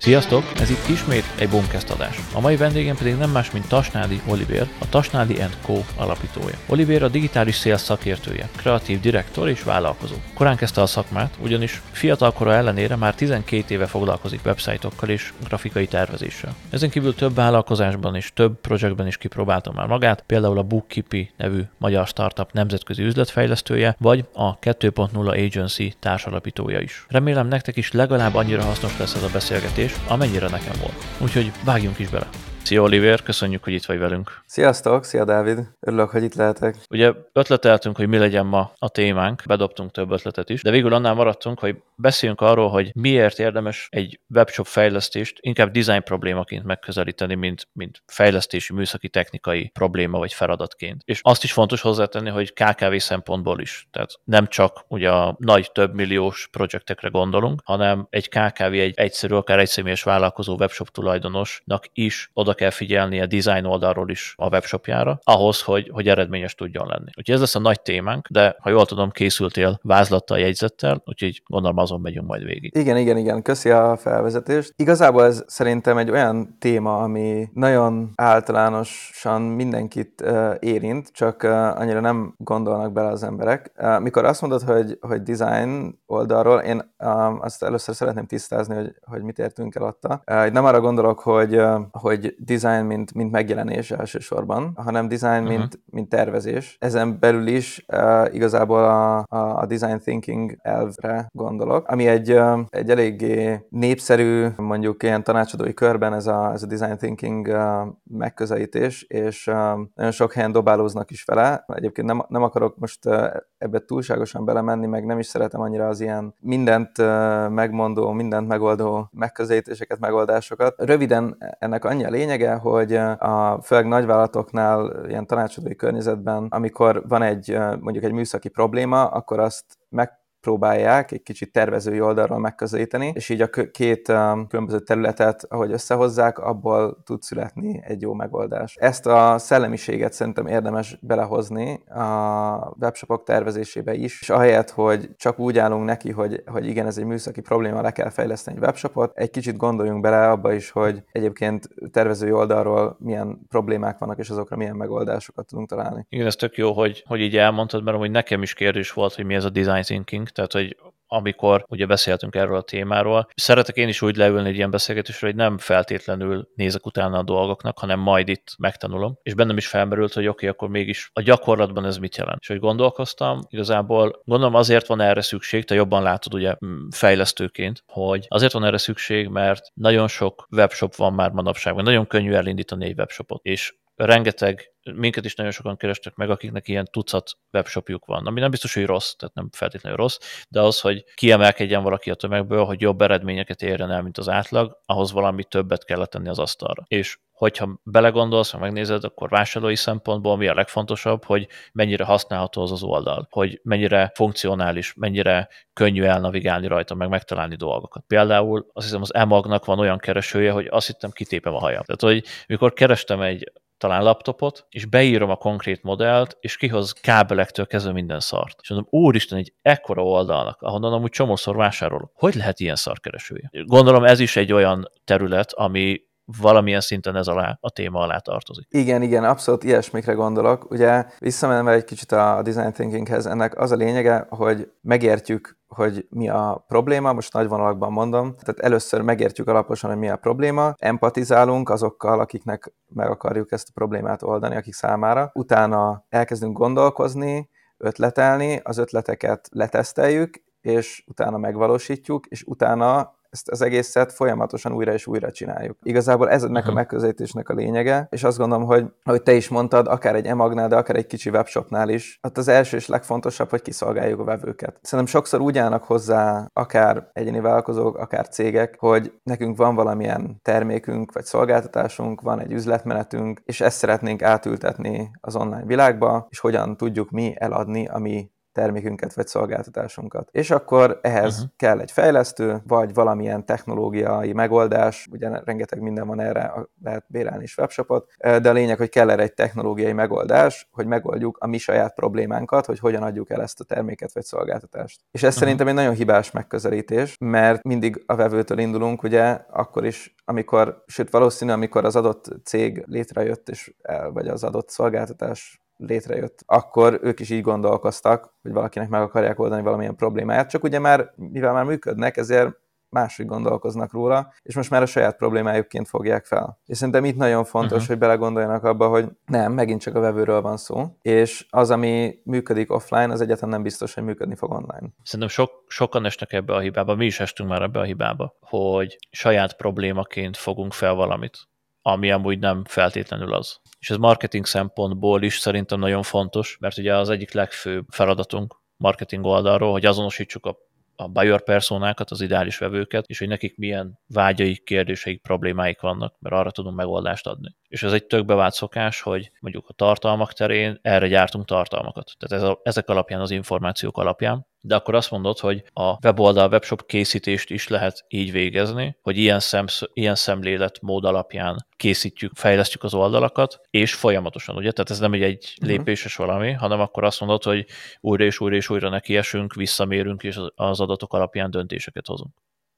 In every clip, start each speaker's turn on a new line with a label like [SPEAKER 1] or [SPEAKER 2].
[SPEAKER 1] Sziasztok! Ez itt ismét egy Boomcast adás. A mai vendégem pedig nem más, mint Tasnádi Oliver, a Tasnádi Co. alapítója. Oliver a digitális sales szakértője, kreatív direktor és vállalkozó. Korán kezdte a szakmát, ugyanis fiatalkora ellenére már 12 éve foglalkozik websájtokkal és grafikai tervezéssel. Ezen kívül több vállalkozásban és több projektben is kipróbálta már magát, például a Bookkeepy nevű magyar startup nemzetközi üzletfejlesztője, vagy a 2.0 Agency társalapítója is. Remélem nektek is legalább annyira hasznos lesz ez a beszélgetés, is, amennyire nekem volt. Úgyhogy vágjunk is bele. Szia Oliver, köszönjük, hogy itt vagy velünk.
[SPEAKER 2] Sziasztok, szia Dávid, örülök, hogy itt lehetek.
[SPEAKER 1] Ugye ötleteltünk, hogy mi legyen ma a témánk, bedobtunk több ötletet is, de végül annál maradtunk, hogy beszéljünk arról, hogy miért érdemes egy webshop fejlesztést inkább design problémaként megközelíteni, mint, mint fejlesztési, műszaki, technikai probléma vagy feladatként. És azt is fontos hozzátenni, hogy KKV szempontból is. Tehát nem csak ugye a nagy több milliós projektekre gondolunk, hanem egy KKV, egy egyszerű, akár egy személyes vállalkozó webshop tulajdonosnak is oda kell figyelni a design oldalról is a webshopjára, ahhoz, hogy, hogy eredményes tudjon lenni. Úgyhogy ez lesz a nagy témánk, de ha jól tudom, készültél vázlattal, jegyzettel, úgyhogy gondolom azon megyünk majd végig.
[SPEAKER 2] Igen, igen, igen, köszi a felvezetést. Igazából ez szerintem egy olyan téma, ami nagyon általánosan mindenkit uh, érint, csak uh, annyira nem gondolnak bele az emberek. Uh, mikor azt mondod, hogy, hogy design oldalról, én um, azt először szeretném tisztázni, hogy, hogy mit értünk el ott. Uh, nem arra gondolok, hogy, uh, hogy design, mint, mint megjelenés elsősorban, hanem design, uh-huh. mint, mint tervezés. Ezen belül is uh, igazából a, a, a design thinking elvre gondolok, ami egy, uh, egy eléggé népszerű, mondjuk ilyen tanácsadói körben ez a, ez a design thinking uh, megközelítés, és uh, nagyon sok helyen dobálóznak is vele. Egyébként nem, nem akarok most uh, ebbe túlságosan belemenni, meg nem is szeretem annyira az ilyen mindent uh, megmondó, mindent megoldó megközelítéseket, megoldásokat. Röviden ennek annyi a lényege, hogy a főleg nagyvállalatoknál ilyen tanácsadói környezetben, amikor van egy mondjuk egy műszaki probléma, akkor azt meg próbálják egy kicsit tervezői oldalról megközelíteni, és így a két um, különböző területet, ahogy összehozzák, abból tud születni egy jó megoldás. Ezt a szellemiséget szerintem érdemes belehozni a webshopok tervezésébe is, és ahelyett, hogy csak úgy állunk neki, hogy, hogy igen, ez egy műszaki probléma, le kell fejleszteni egy webshopot, egy kicsit gondoljunk bele abba is, hogy egyébként tervezői oldalról milyen problémák vannak, és azokra milyen megoldásokat tudunk találni.
[SPEAKER 1] Igen, ez tök jó, hogy, hogy így elmondtad, mert hogy nekem is kérdés volt, hogy mi ez a design thinking, tehát hogy amikor ugye beszéltünk erről a témáról. Szeretek én is úgy leülni egy ilyen beszélgetésre, hogy nem feltétlenül nézek utána a dolgoknak, hanem majd itt megtanulom. És bennem is felmerült, hogy oké, okay, akkor mégis a gyakorlatban ez mit jelent. És hogy gondolkoztam, igazából gondolom azért van erre szükség, te jobban látod ugye fejlesztőként, hogy azért van erre szükség, mert nagyon sok webshop van már manapság, nagyon könnyű elindítani egy webshopot. És rengeteg, minket is nagyon sokan kerestek meg, akiknek ilyen tucat webshopjuk van, ami nem biztos, hogy rossz, tehát nem feltétlenül rossz, de az, hogy kiemelkedjen valaki a tömegből, hogy jobb eredményeket érjen el, mint az átlag, ahhoz valami többet kell tenni az asztalra. És hogyha belegondolsz, ha megnézed, akkor vásárlói szempontból mi a legfontosabb, hogy mennyire használható az az oldal, hogy mennyire funkcionális, mennyire könnyű elnavigálni rajta, meg megtalálni dolgokat. Például azt hiszem az emagnak van olyan keresője, hogy azt hittem kitépem a hajam. Tehát, hogy mikor kerestem egy talán laptopot, és beírom a konkrét modellt, és kihoz kábelektől kezdve minden szart. És mondom, úristen, egy ekkora oldalnak, ahonnan amúgy csomószor vásárolok. Hogy lehet ilyen szarkeresője? Gondolom ez is egy olyan terület, ami valamilyen szinten ez alá, a téma alá tartozik.
[SPEAKER 2] Igen, igen, abszolút ilyesmikre gondolok. Ugye visszamenve egy kicsit a design thinkinghez, ennek az a lényege, hogy megértjük hogy mi a probléma, most nagy vonalakban mondom. Tehát először megértjük alaposan, hogy mi a probléma, empatizálunk azokkal, akiknek meg akarjuk ezt a problémát oldani, akik számára. Utána elkezdünk gondolkozni, ötletelni, az ötleteket leteszteljük, és utána megvalósítjuk, és utána ezt az egészet folyamatosan újra és újra csináljuk. Igazából ez ennek a megközelítésnek a lényege, és azt gondolom, hogy ahogy te is mondtad, akár egy emagnál, de akár egy kicsi webshopnál is, hát az első és legfontosabb, hogy kiszolgáljuk a vevőket. Szerintem sokszor úgy állnak hozzá akár egyéni vállalkozók, akár cégek, hogy nekünk van valamilyen termékünk vagy szolgáltatásunk, van egy üzletmenetünk, és ezt szeretnénk átültetni az online világba, és hogyan tudjuk mi eladni a mi termékünket vagy szolgáltatásunkat. És akkor ehhez uh-huh. kell egy fejlesztő, vagy valamilyen technológiai megoldás, ugye rengeteg minden van erre, lehet bérelni is webshopot, de a lényeg, hogy kell erre egy technológiai megoldás, hogy megoldjuk a mi saját problémánkat, hogy hogyan adjuk el ezt a terméket vagy szolgáltatást. És ez uh-huh. szerintem egy nagyon hibás megközelítés, mert mindig a vevőtől indulunk, ugye, akkor is, amikor, sőt valószínű, amikor az adott cég létrejött, és, vagy az adott szolgáltatás létrejött, akkor ők is így gondolkoztak, hogy valakinek meg akarják oldani valamilyen problémáját, csak ugye már, mivel már működnek, ezért máshogy gondolkoznak róla, és most már a saját problémájukként fogják fel. És szerintem itt nagyon fontos, uh-huh. hogy belegondoljanak abba, hogy nem, megint csak a vevőről van szó, és az, ami működik offline, az egyáltalán nem biztos, hogy működni fog online.
[SPEAKER 1] Szerintem sok, sokan esnek ebbe a hibába, mi is estünk már ebbe a hibába, hogy saját problémaként fogunk fel valamit, ami amúgy nem feltétlenül az és ez marketing szempontból is szerintem nagyon fontos, mert ugye az egyik legfőbb feladatunk marketing oldalról, hogy azonosítsuk a a buyer personákat, az ideális vevőket, és hogy nekik milyen vágyaik, kérdéseik, problémáik vannak, mert arra tudunk megoldást adni. És ez egy tök bevált szokás, hogy mondjuk a tartalmak terén erre gyártunk tartalmakat. Tehát ez a, ezek alapján, az információk alapján de akkor azt mondod, hogy a weboldal, webshop készítést is lehet így végezni, hogy ilyen, szemsz, ilyen szemlélet mód alapján készítjük, fejlesztjük az oldalakat, és folyamatosan, ugye? Tehát ez nem egy, egy uh-huh. lépéses valami, hanem akkor azt mondod, hogy újra és újra és újra nekiesünk, visszamérünk, és az adatok alapján döntéseket hozunk.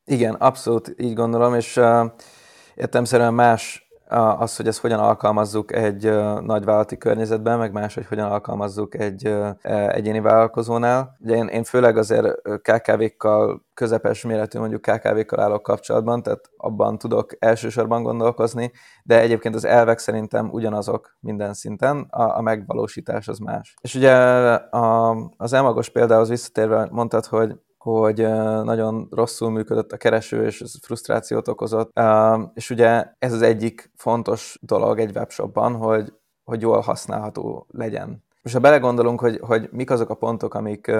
[SPEAKER 2] Igen, abszolút így gondolom, és uh, értemszerűen más az, hogy ezt hogyan alkalmazzuk egy nagyvállalati környezetben, meg más, hogy hogyan alkalmazzuk egy e, egyéni vállalkozónál. Ugye én, én főleg azért KKV-kkal, közepes méretű mondjuk KKV-kkal állok kapcsolatban, tehát abban tudok elsősorban gondolkozni, de egyébként az elvek szerintem ugyanazok minden szinten, a, a megvalósítás az más. És ugye a, az elmagos példához visszatérve mondtad, hogy hogy nagyon rosszul működött a kereső, és ez frusztrációt okozott. És ugye ez az egyik fontos dolog egy webshopban, hogy, hogy jól használható legyen. És ha belegondolunk, hogy, hogy mik azok a pontok, amik,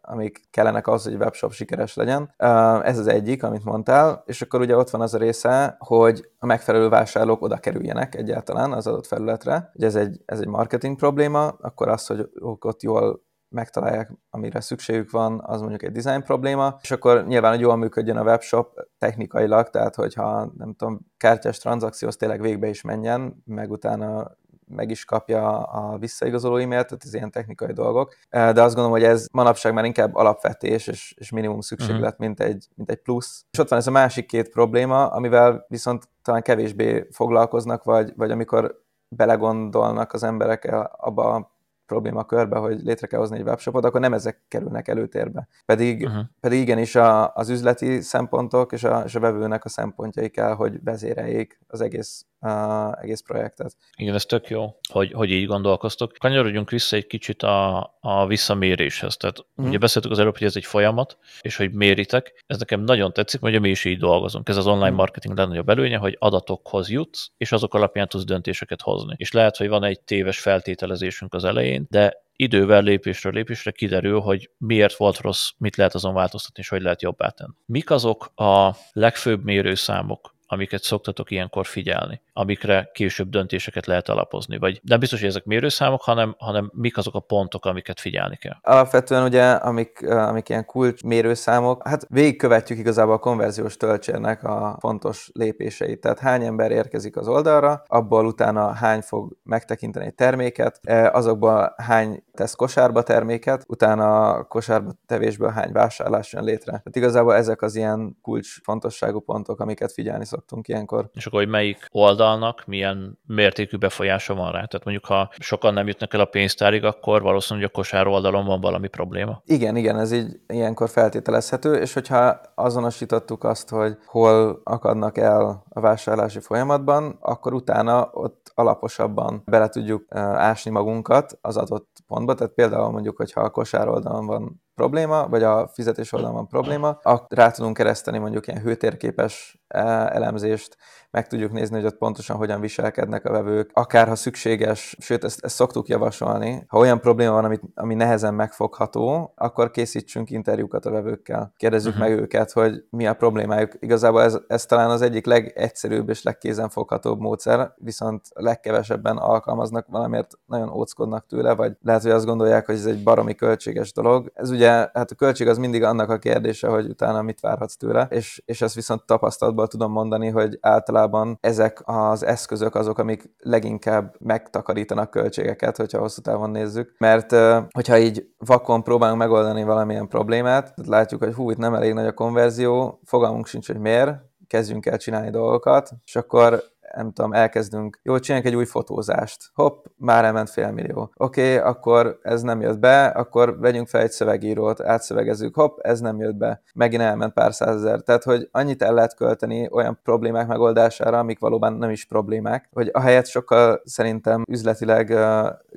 [SPEAKER 2] amik kellenek ahhoz, hogy egy webshop sikeres legyen, ez az egyik, amit mondtál, és akkor ugye ott van az a része, hogy a megfelelő vásárlók oda kerüljenek egyáltalán az adott felületre. Ugye ez egy, ez egy marketing probléma, akkor az, hogy ott jól megtalálják, amire szükségük van, az mondjuk egy design probléma, és akkor nyilván, hogy jól működjön a webshop technikailag, tehát hogyha nem tudom, kártyás tranzakcióhoz tényleg végbe is menjen, meg utána meg is kapja a visszaigazoló e-mailt, tehát ez ilyen technikai dolgok. De azt gondolom, hogy ez manapság már inkább alapvetés és, és minimum szükséglet, uh-huh. mint, egy, mint egy plusz. És ott van ez a másik két probléma, amivel viszont talán kevésbé foglalkoznak, vagy, vagy amikor belegondolnak az emberek abba a problémakörbe, hogy létre kell hozni egy webshopot, akkor nem ezek kerülnek előtérbe. Pedig, uh-huh. pedig igenis a, az üzleti szempontok és a, és a vevőnek a szempontjai kell, hogy vezéreljék az egész uh, egész projektet.
[SPEAKER 1] Igen, ez tök jó, hogy, hogy így gondolkoztok. Kanyarodjunk vissza egy kicsit a, a visszaméréshez. Tehát uh-huh. ugye beszéltük az előbb, hogy ez egy folyamat, és hogy méritek. Ez nekem nagyon tetszik, hogy mi is így dolgozunk. Ez az online uh-huh. marketing legnagyobb előnye, hogy adatokhoz jutsz, és azok alapján tudsz döntéseket hozni. És lehet, hogy van egy téves feltételezésünk az elején, de idővel lépésről lépésre kiderül, hogy miért volt rossz, mit lehet azon változtatni, és hogy lehet jobbá tenni. Mik azok a legfőbb mérőszámok, amiket szoktatok ilyenkor figyelni, amikre később döntéseket lehet alapozni? Vagy nem biztos, hogy ezek mérőszámok, hanem, hanem mik azok a pontok, amiket figyelni kell?
[SPEAKER 2] Alapvetően ugye, amik, amik ilyen kulcs mérőszámok, hát végigkövetjük igazából a konverziós töltsérnek a fontos lépéseit. Tehát hány ember érkezik az oldalra, abból utána hány fog megtekinteni egy terméket, azokból hány tesz kosárba terméket, utána kosárba tevésből hány vásárlás jön létre. Tehát igazából ezek az ilyen kulcs fontosságú pontok, amiket figyelni szok szoktunk ilyenkor.
[SPEAKER 1] És akkor, hogy melyik oldalnak milyen mértékű befolyása van rá? Tehát mondjuk, ha sokan nem jutnak el a pénztárig, akkor valószínűleg a kosár oldalon van valami probléma.
[SPEAKER 2] Igen, igen, ez így ilyenkor feltételezhető, és hogyha azonosítottuk azt, hogy hol akadnak el a vásárlási folyamatban, akkor utána ott alaposabban bele tudjuk ásni magunkat az adott pontba. Tehát például mondjuk, hogyha a kosár oldalon van probléma, vagy a fizetés oldalon van probléma, rá tudunk kereszteni mondjuk ilyen hőtérképes elemzést, meg tudjuk nézni, hogy ott pontosan hogyan viselkednek a vevők, akár ha szükséges, sőt, ezt, ezt szoktuk javasolni, ha olyan probléma van, amit, ami nehezen megfogható, akkor készítsünk interjúkat a vevőkkel. Kérdezzük uh-huh. meg őket, hogy mi a problémájuk. Igazából ez, ez talán az egyik legegyszerűbb és legkézenfoghatóbb módszer, viszont legkevesebben alkalmaznak valamiért nagyon óckodnak tőle, vagy lehet, hogy azt gondolják, hogy ez egy baromi költséges dolog. Ez ugye, hát a költség az mindig annak a kérdése, hogy utána mit várhatsz tőle, és, és ezt viszont tapasztalatban tudom mondani, hogy általában általában ezek az eszközök azok, amik leginkább megtakarítanak költségeket, hogyha hosszú távon nézzük. Mert hogyha így vakon próbálunk megoldani valamilyen problémát, látjuk, hogy hú, itt nem elég nagy a konverzió, fogalmunk sincs, hogy miért, kezdjünk el csinálni dolgokat, és akkor nem tudom, elkezdünk, jó, csináljunk egy új fotózást. Hopp, már elment fél millió. Oké, okay, akkor ez nem jött be, akkor vegyünk fel egy szövegírót, átszövegezzük, hopp, ez nem jött be. Megint elment pár százezer. Tehát, hogy annyit el lehet költeni olyan problémák megoldására, amik valóban nem is problémák, hogy a helyet sokkal szerintem üzletileg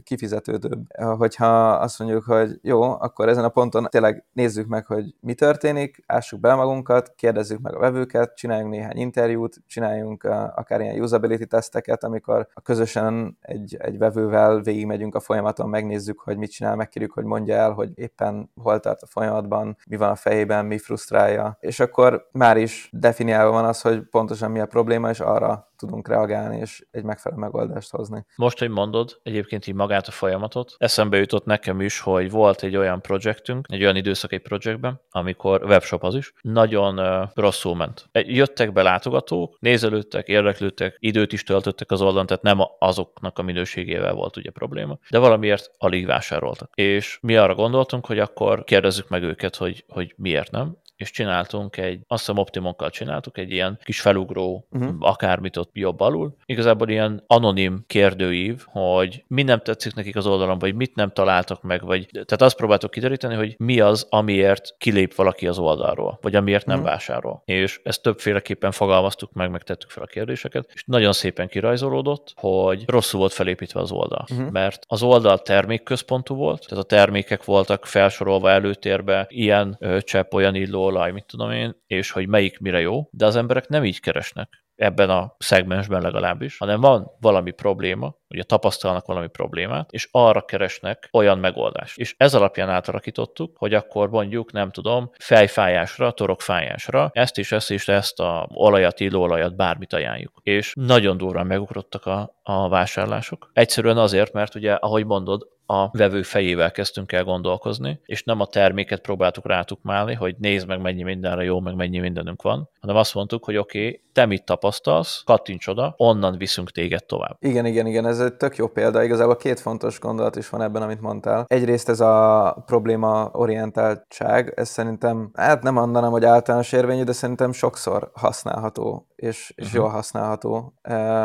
[SPEAKER 2] kifizetődőbb. Hogyha azt mondjuk, hogy jó, akkor ezen a ponton tényleg nézzük meg, hogy mi történik, ássuk be magunkat, kérdezzük meg a vevőket, csináljunk néhány interjút, csináljunk akár ilyen usability teszteket, amikor közösen egy, egy vevővel végigmegyünk a folyamaton, megnézzük, hogy mit csinál, megkérjük, hogy mondja el, hogy éppen hol tart a folyamatban, mi van a fejében, mi frusztrálja. És akkor már is definiálva van az, hogy pontosan mi a probléma, és arra tudunk reagálni, és egy megfelelő megoldást hozni.
[SPEAKER 1] Most, hogy mondod egyébként így magát a folyamatot, eszembe jutott nekem is, hogy volt egy olyan projektünk, egy olyan időszak egy projektben, amikor webshop az is, nagyon uh, rosszul ment. Jöttek be látogatók, nézelődtek, érdeklődtek, időt is töltöttek az oldalon, tehát nem azoknak a minőségével volt ugye probléma, de valamiért alig vásároltak. És mi arra gondoltunk, hogy akkor kérdezzük meg őket, hogy, hogy miért nem, és csináltunk egy, azt hiszem Optimonkkal csináltuk, egy ilyen kis felugró, uh-huh. akármit ott jobb alul. Igazából ilyen anonim kérdőív, hogy mi nem tetszik nekik az oldalon, vagy mit nem találtak meg, vagy tehát azt próbáltuk kideríteni, hogy mi az, amiért kilép valaki az oldalról, vagy amiért nem uh-huh. vásárol. És ezt többféleképpen fogalmaztuk meg, megtettük fel a kérdéseket, és nagyon szépen kirajzolódott, hogy rosszul volt felépítve az oldal. Uh-huh. Mert az oldal termékközpontú volt, tehát a termékek voltak felsorolva előtérbe, ilyen csepp, olyan illó olaj, mit tudom én, és hogy melyik mire jó, de az emberek nem így keresnek ebben a szegmensben legalábbis, hanem van valami probléma, ugye tapasztalnak valami problémát, és arra keresnek olyan megoldást. És ez alapján átalakítottuk, hogy akkor mondjuk, nem tudom, fejfájásra, torokfájásra ezt és ezt és ezt a olajat, illóolajat, bármit ajánljuk. És nagyon durván megugrottak a, a vásárlások. Egyszerűen azért, mert ugye, ahogy mondod, a vevő fejével kezdtünk el gondolkozni, és nem a terméket próbáltuk rátukmálni, hogy nézd meg, mennyi mindenre jó, meg mennyi mindenünk van, hanem azt mondtuk, hogy oké, okay, te mit tapasztalsz, kattints oda, onnan viszünk téged tovább.
[SPEAKER 2] Igen, igen, igen, ez egy tök jó példa. Igazából két fontos gondolat is van ebben, amit mondtál. Egyrészt ez a probléma orientáltság, ez szerintem, hát nem mondanám, hogy általános érvényű, de szerintem sokszor használható és, és uh-huh. jól használható,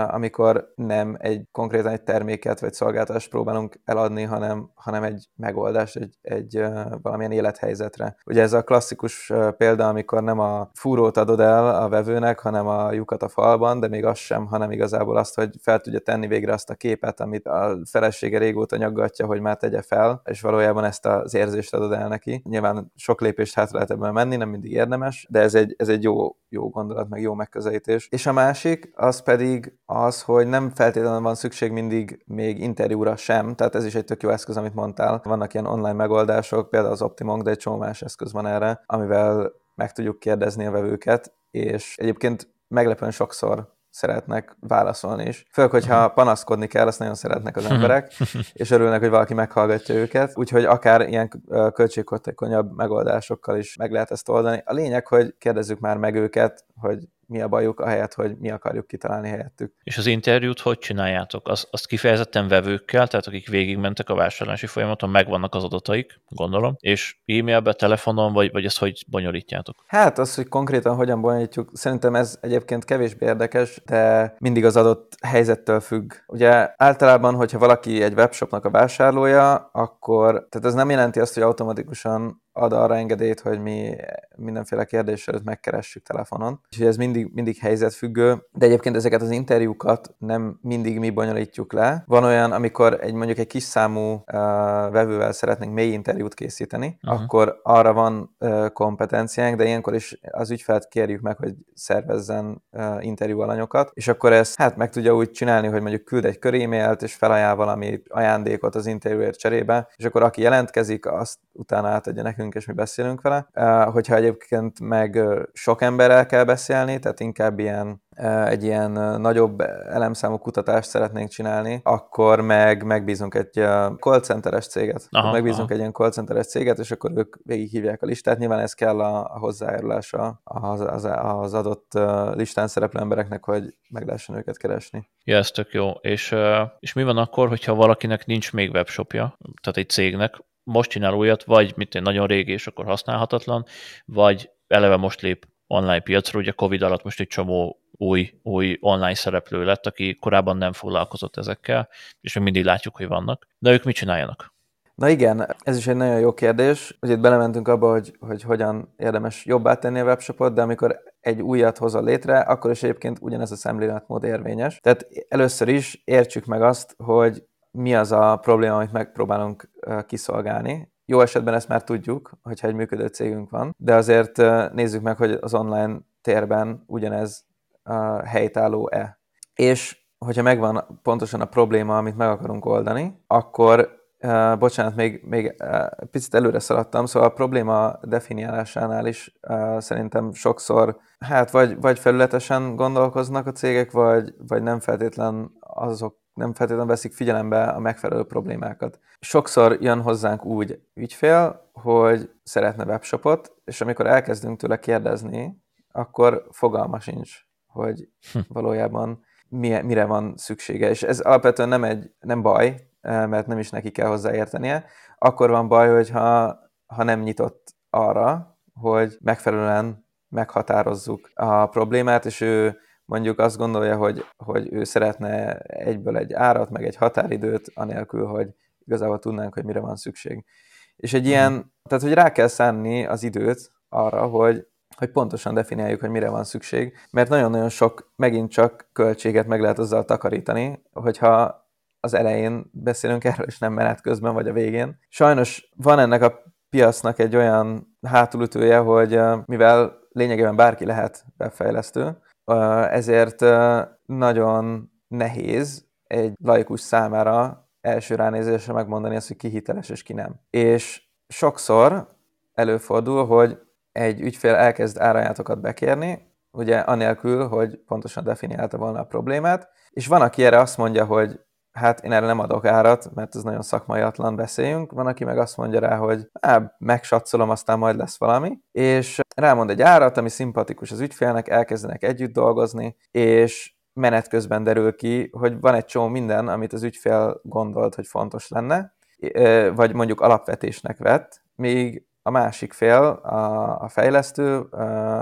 [SPEAKER 2] amikor nem egy konkrétan egy terméket vagy szolgáltatást próbálunk eladni, hanem, hanem egy megoldást egy, egy valamilyen élethelyzetre. Ugye ez a klasszikus példa, amikor nem a fúrót adod el a vevőnek, hanem a lyukat a falban, de még az sem, hanem igazából azt, hogy fel tudja tenni végre azt a képet, amit a felesége régóta nyaggatja, hogy már tegye fel, és valójában ezt az érzést adod el neki. Nyilván sok lépést hátra lehet ebben menni, nem mindig érdemes, de ez egy, ez egy jó, jó gondolat, meg jó megközelítés. És a másik, az pedig az, hogy nem feltétlenül van szükség mindig még interjúra sem, tehát ez is egy tök jó eszköz, amit mondtál. Vannak ilyen online megoldások, például az Optimong, de egy csomó más eszköz van erre, amivel meg tudjuk kérdezni a vevőket, és egyébként meglepően sokszor szeretnek válaszolni is. Főleg, hogyha mhm. panaszkodni kell, azt nagyon szeretnek az emberek, és örülnek, hogy valaki meghallgatja őket. Úgyhogy akár ilyen költséghatékonyabb megoldásokkal is meg lehet ezt oldani. A lényeg, hogy kérdezzük már meg őket, hogy mi a bajuk, ahelyett, hogy mi akarjuk kitalálni helyettük.
[SPEAKER 1] És az interjút hogy csináljátok? Az, azt kifejezetten vevőkkel, tehát akik végigmentek a vásárlási folyamaton, megvannak az adataik, gondolom, és e-mailbe, telefonon, vagy, vagy ezt hogy bonyolítjátok?
[SPEAKER 2] Hát az, hogy konkrétan hogyan bonyolítjuk, szerintem ez egyébként kevésbé érdekes, de mindig az adott helyzettől függ. Ugye általában, hogyha valaki egy webshopnak a vásárlója, akkor, tehát ez nem jelenti azt, hogy automatikusan ad arra engedélyt, hogy mi mindenféle kérdés előtt megkeressük telefonon. És ez mindig, mindig helyzetfüggő, de egyébként ezeket az interjúkat nem mindig mi bonyolítjuk le. Van olyan, amikor egy mondjuk egy kis számú uh, vevővel szeretnénk mély interjút készíteni, uh-huh. akkor arra van uh, kompetenciánk, de ilyenkor is az ügyfelet kérjük meg, hogy szervezzen uh, interjú alanyokat, és akkor ezt hát meg tudja úgy csinálni, hogy mondjuk küld egy kör e-mailt, és felajánl valami ajándékot az interjúért cserébe, és akkor aki jelentkezik, azt utána átadja nekünk, és mi beszélünk vele. Hogyha egyébként meg sok emberrel kell beszélni, tehát inkább ilyen egy ilyen nagyobb elemszámú kutatást szeretnénk csinálni, akkor meg megbízunk egy call centeres céget. Aha, megbízunk aha. egy ilyen call centeres céget, és akkor ők végighívják a listát. Nyilván ez kell a, a hozzájárulása az, az, az adott listán szereplő embereknek, hogy meg lehessen őket keresni.
[SPEAKER 1] Ja, ez tök jó. És, és mi van akkor, hogyha valakinek nincs még webshopja, tehát egy cégnek, most csinál újat, vagy mint egy nagyon régi, és akkor használhatatlan, vagy eleve most lép online piacra, ugye Covid alatt most egy csomó új, új online szereplő lett, aki korábban nem foglalkozott ezekkel, és még mindig látjuk, hogy vannak. De ők mit csináljanak?
[SPEAKER 2] Na igen, ez is egy nagyon jó kérdés. Ugye itt belementünk abba, hogy, hogy hogyan érdemes jobbá tenni a webshopot, de amikor egy újat hozol létre, akkor is egyébként ugyanez a szemléletmód érvényes. Tehát először is értsük meg azt, hogy mi az a probléma, amit megpróbálunk kiszolgálni. Jó esetben ezt már tudjuk, hogyha egy működő cégünk van, de azért nézzük meg, hogy az online térben ugyanez helytálló-e. És hogyha megvan pontosan a probléma, amit meg akarunk oldani, akkor bocsánat, még, még picit előre szaladtam, szóval a probléma definiálásánál is szerintem sokszor, hát vagy, vagy felületesen gondolkoznak a cégek, vagy, vagy nem feltétlen azok nem feltétlenül veszik figyelembe a megfelelő problémákat. Sokszor jön hozzánk úgy ügyfél, hogy szeretne webshopot, és amikor elkezdünk tőle kérdezni, akkor fogalma sincs, hogy hm. valójában mire van szüksége. És ez alapvetően nem, egy, nem baj, eh, mert nem is neki kell hozzáértenie. Akkor van baj, hogyha ha nem nyitott arra, hogy megfelelően meghatározzuk a problémát, és ő mondjuk azt gondolja, hogy, hogy ő szeretne egyből egy árat, meg egy határidőt, anélkül, hogy igazából tudnánk, hogy mire van szükség. És egy ilyen, mhm. tehát hogy rá kell szánni az időt arra, hogy, hogy pontosan definiáljuk, hogy mire van szükség, mert nagyon-nagyon sok megint csak költséget meg lehet azzal takarítani, hogyha az elején beszélünk erről, és nem menet közben vagy a végén. Sajnos van ennek a piacnak egy olyan hátulütője, hogy mivel lényegében bárki lehet webfejlesztő, ezért nagyon nehéz egy laikus számára első ránézésre megmondani azt, hogy ki hiteles és ki nem. És sokszor előfordul, hogy egy ügyfél elkezd árajánlatokat bekérni, ugye anélkül, hogy pontosan definiálta volna a problémát, és van, aki erre azt mondja, hogy hát én erre nem adok árat, mert ez nagyon szakmaiatlan beszéljünk. Van, aki meg azt mondja rá, hogy á, megsatszolom, aztán majd lesz valami, és rámond egy árat, ami szimpatikus az ügyfélnek, elkezdenek együtt dolgozni, és menet közben derül ki, hogy van egy csomó minden, amit az ügyfél gondolt, hogy fontos lenne, vagy mondjuk alapvetésnek vett, míg a másik fél, a, a fejlesztő,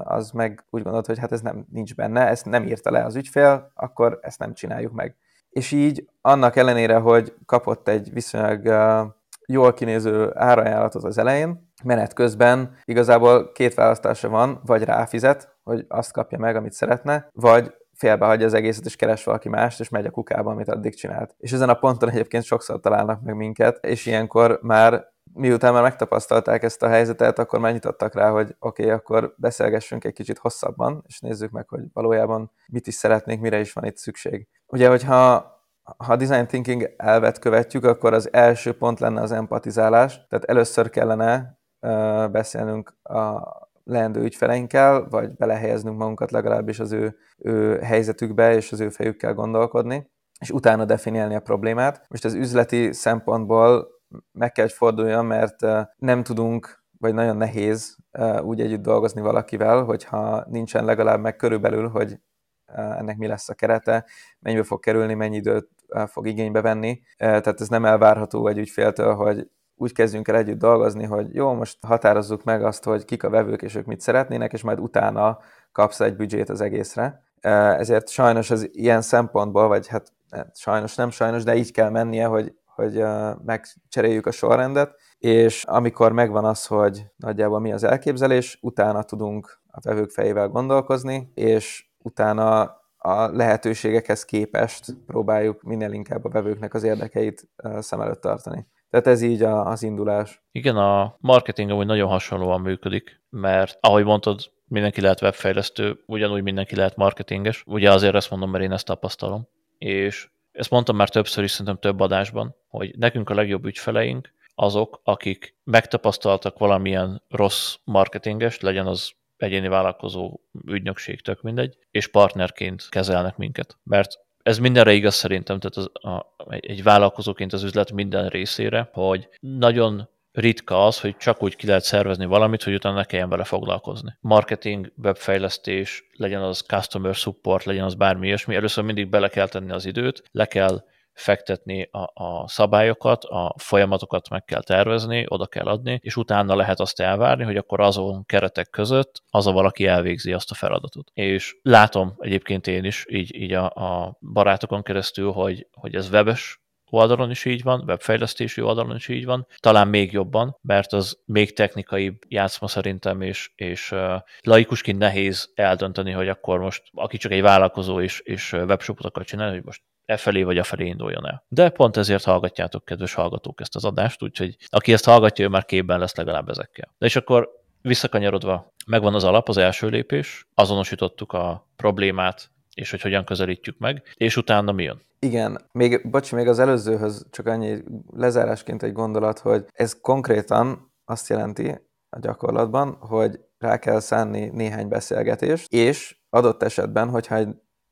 [SPEAKER 2] az meg úgy gondolt, hogy hát ez nem nincs benne, ezt nem írta le az ügyfél, akkor ezt nem csináljuk meg. És így annak ellenére, hogy kapott egy viszonylag jól kinéző árajánlatot az elején, menet közben igazából két választása van, vagy ráfizet, hogy azt kapja meg, amit szeretne, vagy félbehagyja az egészet, és keres valaki mást, és megy a kukába, amit addig csinált. És ezen a ponton egyébként sokszor találnak meg minket, és ilyenkor már miután már megtapasztalták ezt a helyzetet, akkor már nyitottak rá, hogy oké, okay, akkor beszélgessünk egy kicsit hosszabban, és nézzük meg, hogy valójában mit is szeretnénk, mire is van itt szükség. Ugye, hogyha ha a design thinking elvet követjük, akkor az első pont lenne az empatizálás, tehát először kellene uh, beszélnünk a leendő ügyfeleinkkel, vagy belehelyeznünk magunkat legalábbis az ő, ő helyzetükbe, és az ő fejükkel gondolkodni, és utána definiálni a problémát. Most az üzleti szempontból meg kell, hogy forduljon, mert nem tudunk, vagy nagyon nehéz úgy együtt dolgozni valakivel, hogyha nincsen legalább meg körülbelül, hogy ennek mi lesz a kerete, mennyibe fog kerülni, mennyi időt fog igénybe venni. Tehát ez nem elvárható egy ügyféltől, hogy úgy kezdjünk el együtt dolgozni, hogy jó, most határozzuk meg azt, hogy kik a vevők és ők mit szeretnének, és majd utána kapsz egy büdzsét az egészre. Ezért sajnos az ilyen szempontból, vagy hát sajnos nem sajnos, de így kell mennie, hogy hogy megcseréljük a sorrendet, és amikor megvan az, hogy nagyjából mi az elképzelés, utána tudunk a vevők fejével gondolkozni, és utána a lehetőségekhez képest próbáljuk minél inkább a vevőknek az érdekeit szem előtt tartani. Tehát ez így a, az indulás.
[SPEAKER 1] Igen, a marketing amúgy nagyon hasonlóan működik, mert ahogy mondtad, mindenki lehet webfejlesztő, ugyanúgy mindenki lehet marketinges. Ugye azért ezt mondom, mert én ezt tapasztalom. És ezt mondtam már többször is, szerintem több adásban, hogy nekünk a legjobb ügyfeleink azok, akik megtapasztaltak valamilyen rossz marketingest, legyen az egyéni vállalkozó ügynökség, tök mindegy, és partnerként kezelnek minket. Mert ez mindenre igaz szerintem, tehát az, a, egy vállalkozóként az üzlet minden részére, hogy nagyon ritka az, hogy csak úgy ki lehet szervezni valamit, hogy utána ne kelljen vele foglalkozni. Marketing, webfejlesztés, legyen az customer support, legyen az bármi ilyesmi, először mindig bele kell tenni az időt, le kell fektetni a, a szabályokat, a folyamatokat meg kell tervezni, oda kell adni, és utána lehet azt elvárni, hogy akkor azon keretek között az a valaki elvégzi azt a feladatot. És látom egyébként én is így, így a, a barátokon keresztül, hogy, hogy ez webes oldalon is így van, webfejlesztési oldalon is így van, talán még jobban, mert az még technikai játszma szerintem, és, és laikusként nehéz eldönteni, hogy akkor most, aki csak egy vállalkozó és, és webshopot akar csinálni, hogy most e felé vagy felé induljon el. De pont ezért hallgatjátok, kedves hallgatók, ezt az adást, úgyhogy aki ezt hallgatja, ő már képben lesz legalább ezekkel. De és akkor visszakanyarodva, megvan az alap, az első lépés, azonosítottuk a problémát, és hogy hogyan közelítjük meg, és utána mi jön?
[SPEAKER 2] Igen, még, bocs, még az előzőhöz csak annyi lezárásként egy gondolat, hogy ez konkrétan azt jelenti a gyakorlatban, hogy rá kell szánni néhány beszélgetést, és adott esetben, hogyha egy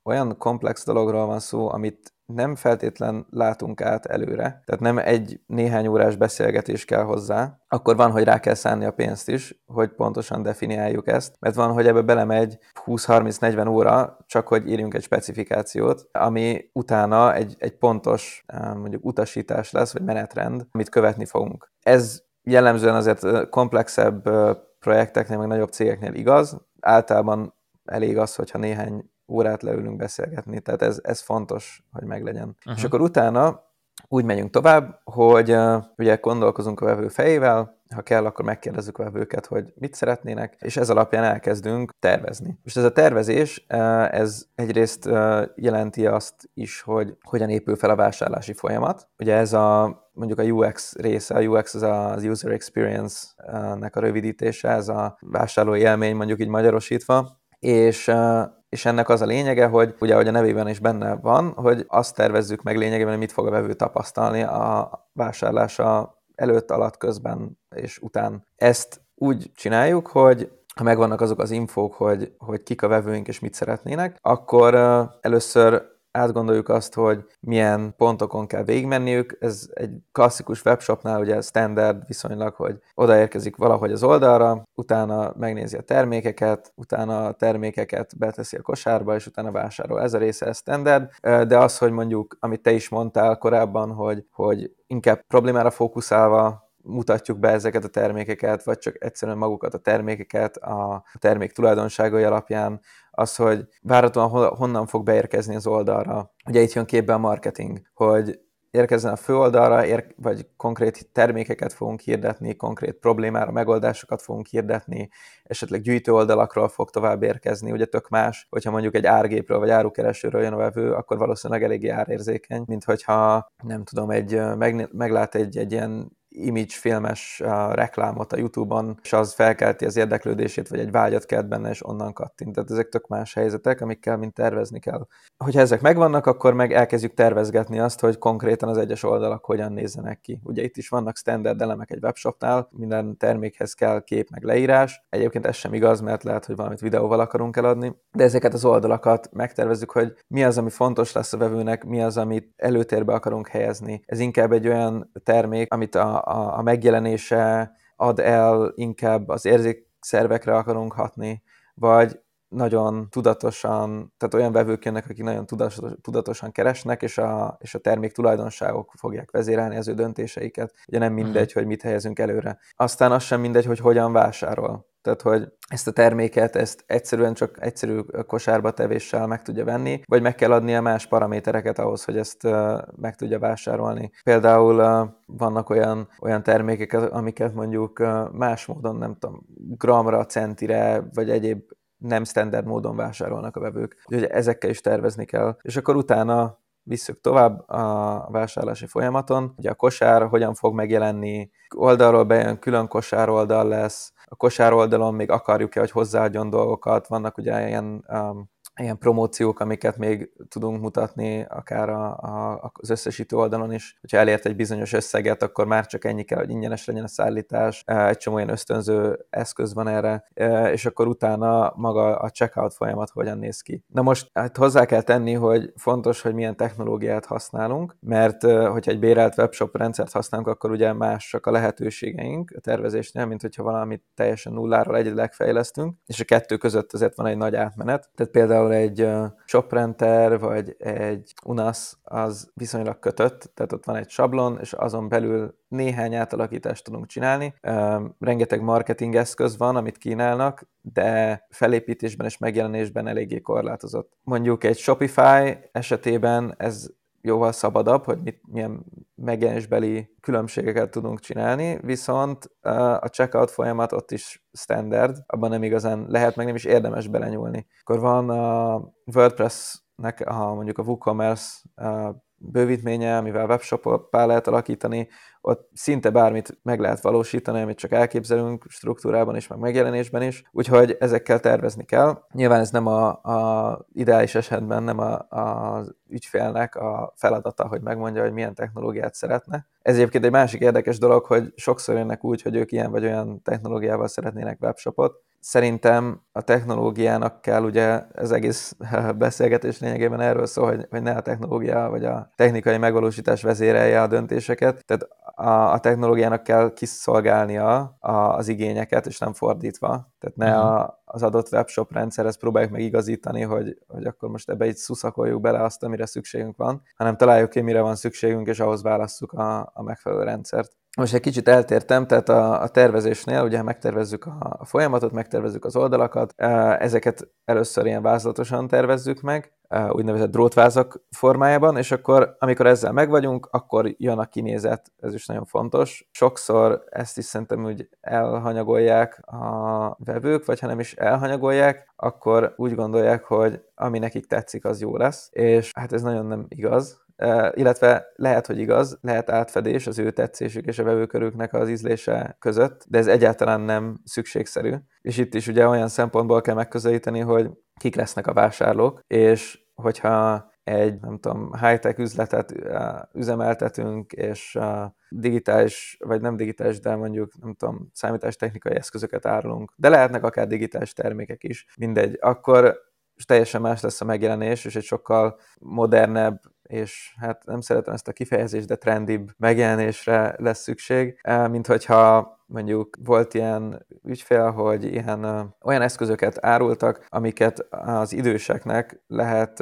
[SPEAKER 2] olyan komplex dologról van szó, amit nem feltétlen látunk át előre, tehát nem egy néhány órás beszélgetés kell hozzá, akkor van, hogy rá kell szánni a pénzt is, hogy pontosan definiáljuk ezt, mert van, hogy ebbe belemegy 20-30-40 óra, csak hogy írjunk egy specifikációt, ami utána egy, egy pontos mondjuk utasítás lesz, vagy menetrend, amit követni fogunk. Ez jellemzően azért komplexebb projekteknél, meg nagyobb cégeknél igaz, általában elég az, hogyha néhány órát leülünk beszélgetni, tehát ez, ez fontos, hogy meglegyen. Uh-huh. És akkor utána úgy megyünk tovább, hogy uh, ugye gondolkozunk a vevő fejével, ha kell, akkor megkérdezzük a vevőket, hogy mit szeretnének, és ez alapján elkezdünk tervezni. Most ez a tervezés, ez egyrészt jelenti azt is, hogy hogyan épül fel a vásárlási folyamat. Ugye ez a mondjuk a UX része, a UX az az User Experience-nek a rövidítése, ez a vásárlói élmény mondjuk így magyarosítva, és és ennek az a lényege, hogy ugye, ahogy a nevében is benne van, hogy azt tervezzük meg lényegében, hogy mit fog a vevő tapasztalni a vásárlása előtt, alatt, közben és után. Ezt úgy csináljuk, hogy ha megvannak azok az infók, hogy, hogy kik a vevőink és mit szeretnének, akkor először átgondoljuk azt, hogy milyen pontokon kell végigmenniük. Ez egy klasszikus webshopnál ugye standard viszonylag, hogy odaérkezik valahogy az oldalra, utána megnézi a termékeket, utána a termékeket beteszi a kosárba, és utána vásárol. Ez a része ez standard, de az, hogy mondjuk, amit te is mondtál korábban, hogy, hogy inkább problémára fókuszálva mutatjuk be ezeket a termékeket, vagy csak egyszerűen magukat a termékeket a termék tulajdonságai alapján, az, hogy várhatóan honnan fog beérkezni az oldalra. Ugye itt jön képbe a marketing, hogy érkezzen a főoldalra, ér, vagy konkrét termékeket fogunk hirdetni, konkrét problémára megoldásokat fogunk hirdetni, esetleg gyűjtő oldalakról fog tovább érkezni, ugye tök más, hogyha mondjuk egy árgépről vagy árukeresőről jön a vevő, akkor valószínűleg eléggé árérzékeny, mint hogyha nem tudom, egy, meg, meglát egy, egy ilyen image filmes reklámot a YouTube-on, és az felkelti az érdeklődését, vagy egy vágyat kelt benne, és onnan kattint. Tehát ezek tök más helyzetek, amikkel mind tervezni kell. Hogyha ezek megvannak, akkor meg elkezdjük tervezgetni azt, hogy konkrétan az egyes oldalak hogyan nézzenek ki. Ugye itt is vannak standard elemek egy webshopnál, minden termékhez kell kép meg leírás. Egyébként ez sem igaz, mert lehet, hogy valamit videóval akarunk eladni, de ezeket az oldalakat megtervezzük, hogy mi az, ami fontos lesz a vevőnek, mi az, amit előtérbe akarunk helyezni. Ez inkább egy olyan termék, amit a, a, a megjelenése ad el, inkább az érzékszervekre akarunk hatni, vagy nagyon tudatosan, tehát olyan vevők jönnek, akik nagyon tudatosan keresnek, és a, és a termék tulajdonságok fogják vezérelni az ő döntéseiket. Ugye nem mindegy, uh-huh. hogy mit helyezünk előre. Aztán az sem mindegy, hogy hogyan vásárol. Tehát hogy ezt a terméket, ezt egyszerűen csak egyszerű kosárba tevéssel meg tudja venni, vagy meg kell adnia más paramétereket ahhoz, hogy ezt meg tudja vásárolni. Például vannak olyan, olyan termékek, amiket mondjuk más módon, nem tudom, gramra, centire, vagy egyéb nem standard módon vásárolnak a vevők. Úgyhogy ezekkel is tervezni kell. És akkor utána visszük tovább a vásárlási folyamaton. Ugye a kosár hogyan fog megjelenni, oldalról bejön, külön kosár oldal lesz, a kosár oldalon még akarjuk-e, hogy hozzáadjon dolgokat, vannak ugye ilyen um, ilyen promóciók, amiket még tudunk mutatni, akár a, a, az összesítő oldalon is. Hogyha elért egy bizonyos összeget, akkor már csak ennyi kell, hogy ingyenes legyen a szállítás. Egy csomó ilyen ösztönző eszköz van erre, és akkor utána maga a checkout folyamat hogyan néz ki. Na most hát hozzá kell tenni, hogy fontos, hogy milyen technológiát használunk, mert hogyha egy bérelt webshop rendszert használunk, akkor ugye másak a lehetőségeink a tervezésnél, mint hogyha valamit teljesen nulláról egyedileg fejlesztünk, és a kettő között azért van egy nagy átmenet. Tehát például például egy ShopRenter vagy egy UNAS az viszonylag kötött, tehát ott van egy sablon, és azon belül néhány átalakítást tudunk csinálni. Rengeteg marketing eszköz van, amit kínálnak, de felépítésben és megjelenésben eléggé korlátozott. Mondjuk egy Shopify esetében ez jóval szabadabb, hogy mit, milyen megjelenésbeli különbségeket tudunk csinálni, viszont a checkout folyamat ott is standard, abban nem igazán lehet, meg nem is érdemes belenyúlni. Akkor van a WordPress-nek a, mondjuk a WooCommerce bővítménye, amivel webshop-pá lehet alakítani, ott szinte bármit meg lehet valósítani, amit csak elképzelünk struktúrában is, meg megjelenésben is, úgyhogy ezekkel tervezni kell. Nyilván ez nem a, a ideális esetben nem a, az ügyfélnek a feladata, hogy megmondja, hogy milyen technológiát szeretne. Ez egyébként egy másik érdekes dolog, hogy sokszor jönnek úgy, hogy ők ilyen vagy olyan technológiával szeretnének webshopot, Szerintem a technológiának kell, ugye ez egész beszélgetés lényegében erről szól, hogy, hogy ne a technológia vagy a technikai megvalósítás vezérelje a döntéseket. Tehát a, a technológiának kell kiszolgálnia a, az igényeket, és nem fordítva. Tehát ne uh-huh. a, az adott webshop rendszerhez próbáljuk meg igazítani, hogy, hogy akkor most ebbe így szuszakoljuk bele azt, amire szükségünk van, hanem találjuk ki, mire van szükségünk, és ahhoz válasszuk a, a megfelelő rendszert. Most egy kicsit eltértem, tehát a, a tervezésnél ugye megtervezzük a, a folyamatot, megtervezzük az oldalakat, ezeket először ilyen vázlatosan tervezzük meg, úgynevezett drótvázak formájában, és akkor, amikor ezzel megvagyunk, akkor jön a kinézet, ez is nagyon fontos. Sokszor ezt is szerintem úgy elhanyagolják a vevők, vagy ha nem is elhanyagolják, akkor úgy gondolják, hogy ami nekik tetszik, az jó lesz, és hát ez nagyon nem igaz, illetve lehet, hogy igaz, lehet átfedés az ő tetszésük és a vevőkörüknek az ízlése között, de ez egyáltalán nem szükségszerű. És itt is ugye olyan szempontból kell megközelíteni, hogy kik lesznek a vásárlók, és hogyha egy, nem tudom, high-tech üzletet üzemeltetünk, és digitális, vagy nem digitális, de mondjuk, nem tudom, számítástechnikai eszközöket árulunk, de lehetnek akár digitális termékek is, mindegy, akkor teljesen más lesz a megjelenés, és egy sokkal modernebb, és hát nem szeretem ezt a kifejezést, de trendibb megjelenésre lesz szükség, mint hogyha mondjuk volt ilyen ügyfél, hogy ilyen olyan eszközöket árultak, amiket az időseknek lehet,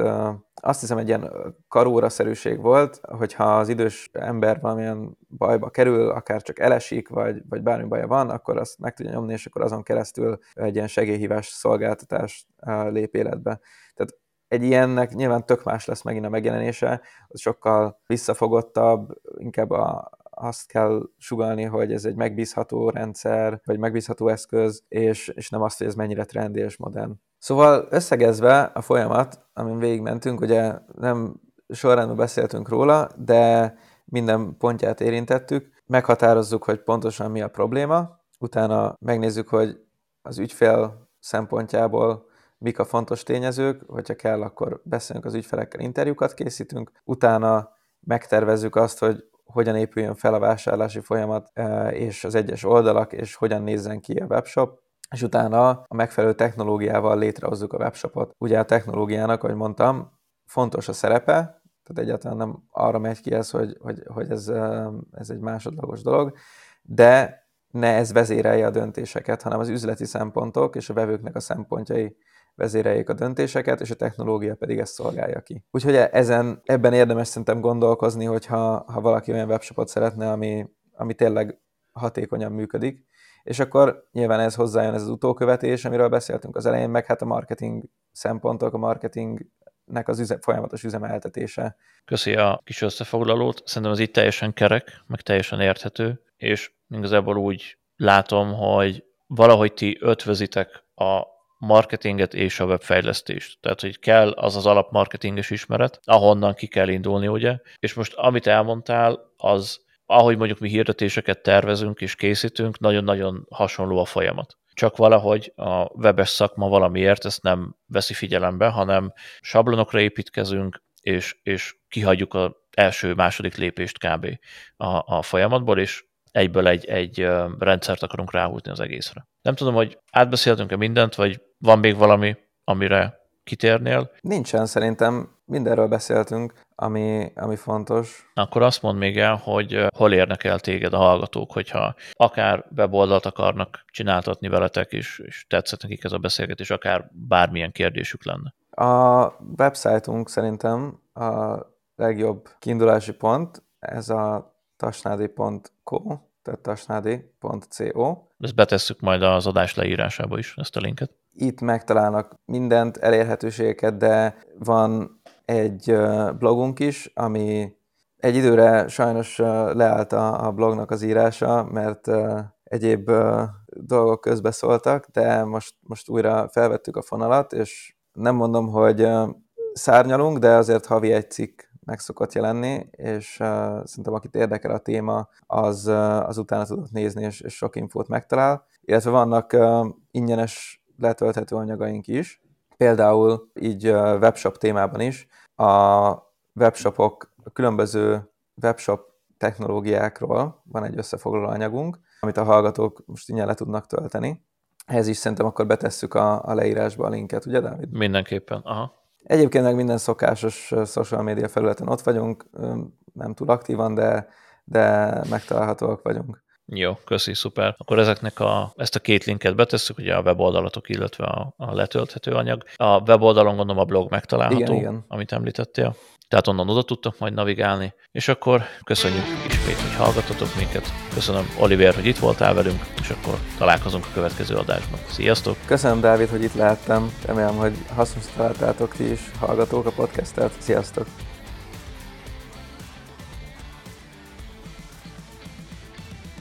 [SPEAKER 2] azt hiszem egy ilyen karóra-szerűség volt, hogyha az idős ember valamilyen bajba kerül, akár csak elesik, vagy, vagy bármi baja van, akkor azt meg tudja nyomni, és akkor azon keresztül egy ilyen segélyhívás szolgáltatás lép életbe. Tehát egy ilyennek nyilván tök más lesz megint a megjelenése, az sokkal visszafogottabb, inkább a, azt kell sugalni, hogy ez egy megbízható rendszer, vagy megbízható eszköz, és, és nem azt, hogy ez mennyire trendi és modern. Szóval összegezve a folyamat, amin végigmentünk, ugye nem sorrendben beszéltünk róla, de minden pontját érintettük, meghatározzuk, hogy pontosan mi a probléma, utána megnézzük, hogy az ügyfél szempontjából mik a fontos tényezők, hogyha kell, akkor beszélünk az ügyfelekkel, interjúkat készítünk, utána megtervezzük azt, hogy hogyan épüljön fel a vásárlási folyamat e, és az egyes oldalak, és hogyan nézzen ki a webshop, és utána a megfelelő technológiával létrehozzuk a webshopot. Ugye a technológiának, ahogy mondtam, fontos a szerepe, tehát egyáltalán nem arra megy ki ez, hogy, hogy, hogy ez, e, ez egy másodlagos dolog, de ne ez vezérelje a döntéseket, hanem az üzleti szempontok és a vevőknek a szempontjai vezéreljék a döntéseket, és a technológia pedig ezt szolgálja ki. Úgyhogy ezen, ebben érdemes szerintem gondolkozni, hogyha ha valaki olyan webshopot szeretne, ami, ami tényleg hatékonyan működik, és akkor nyilván ez hozzájön ez az utókövetés, amiről beszéltünk az elején, meg hát a marketing szempontok, a marketingnek az üze, folyamatos üzemeltetése.
[SPEAKER 1] Köszi a kis összefoglalót. Szerintem ez itt teljesen kerek, meg teljesen érthető, és igazából úgy látom, hogy valahogy ti ötvözitek a marketinget és a webfejlesztést. Tehát, hogy kell az az alapmarketinges ismeret, ahonnan ki kell indulni, ugye? És most amit elmondtál, az ahogy mondjuk mi hirdetéseket tervezünk és készítünk, nagyon-nagyon hasonló a folyamat. Csak valahogy a webes szakma valamiért ezt nem veszi figyelembe, hanem sablonokra építkezünk, és, és kihagyjuk az első-második lépést kb. A, a folyamatból, és egyből egy, egy rendszert akarunk ráhúzni az egészre. Nem tudom, hogy átbeszéltünk-e mindent, vagy van még valami, amire kitérnél?
[SPEAKER 2] Nincsen, szerintem mindenről beszéltünk, ami, ami fontos.
[SPEAKER 1] Akkor azt mond még el, hogy hol érnek el téged a hallgatók, hogyha akár weboldalt akarnak csináltatni veletek, és, és tetszett nekik ez a beszélgetés, akár bármilyen kérdésük lenne.
[SPEAKER 2] A websájtunk szerintem a legjobb kiindulási pont, ez a tasnádi.co, tehát tasnádi.co.
[SPEAKER 1] Ezt betesszük majd az adás leírásába is, ezt a linket.
[SPEAKER 2] Itt megtalálnak mindent, elérhetőségeket, de van egy blogunk is, ami egy időre sajnos leállt a blognak az írása, mert egyéb dolgok közbeszóltak, de most, most újra felvettük a fonalat, és nem mondom, hogy szárnyalunk, de azért havi egy cikk meg szokott jelenni, és uh, szerintem akit érdekel a téma, az, uh, az utána tudott nézni, és, és sok infót megtalál. Illetve vannak uh, ingyenes letölthető anyagaink is, például így webshop témában is. A webshopok, a különböző webshop technológiákról van egy összefoglaló anyagunk, amit a hallgatók most ingyen le tudnak tölteni. Ehhez is szerintem akkor betesszük a, a leírásba a linket, ugye Dávid?
[SPEAKER 1] Mindenképpen, aha.
[SPEAKER 2] Egyébként meg minden szokásos social media felületen ott vagyunk, nem túl aktívan, de, de megtalálhatóak vagyunk.
[SPEAKER 1] Jó, köszi, szuper. Akkor ezeknek a, ezt a két linket betesszük, ugye a weboldalatok, illetve a, a letölthető anyag. A weboldalon gondolom a blog megtalálható, igen, igen. amit említettél tehát onnan oda tudtok majd navigálni. És akkor köszönjük ismét, hogy hallgatotok minket. Köszönöm Oliver, hogy itt voltál velünk, és akkor találkozunk a következő adásban. Sziasztok!
[SPEAKER 2] Köszönöm Dávid, hogy itt lehettem. Remélem, hogy hasznos találtátok ti is hallgatók a podcastet. Sziasztok!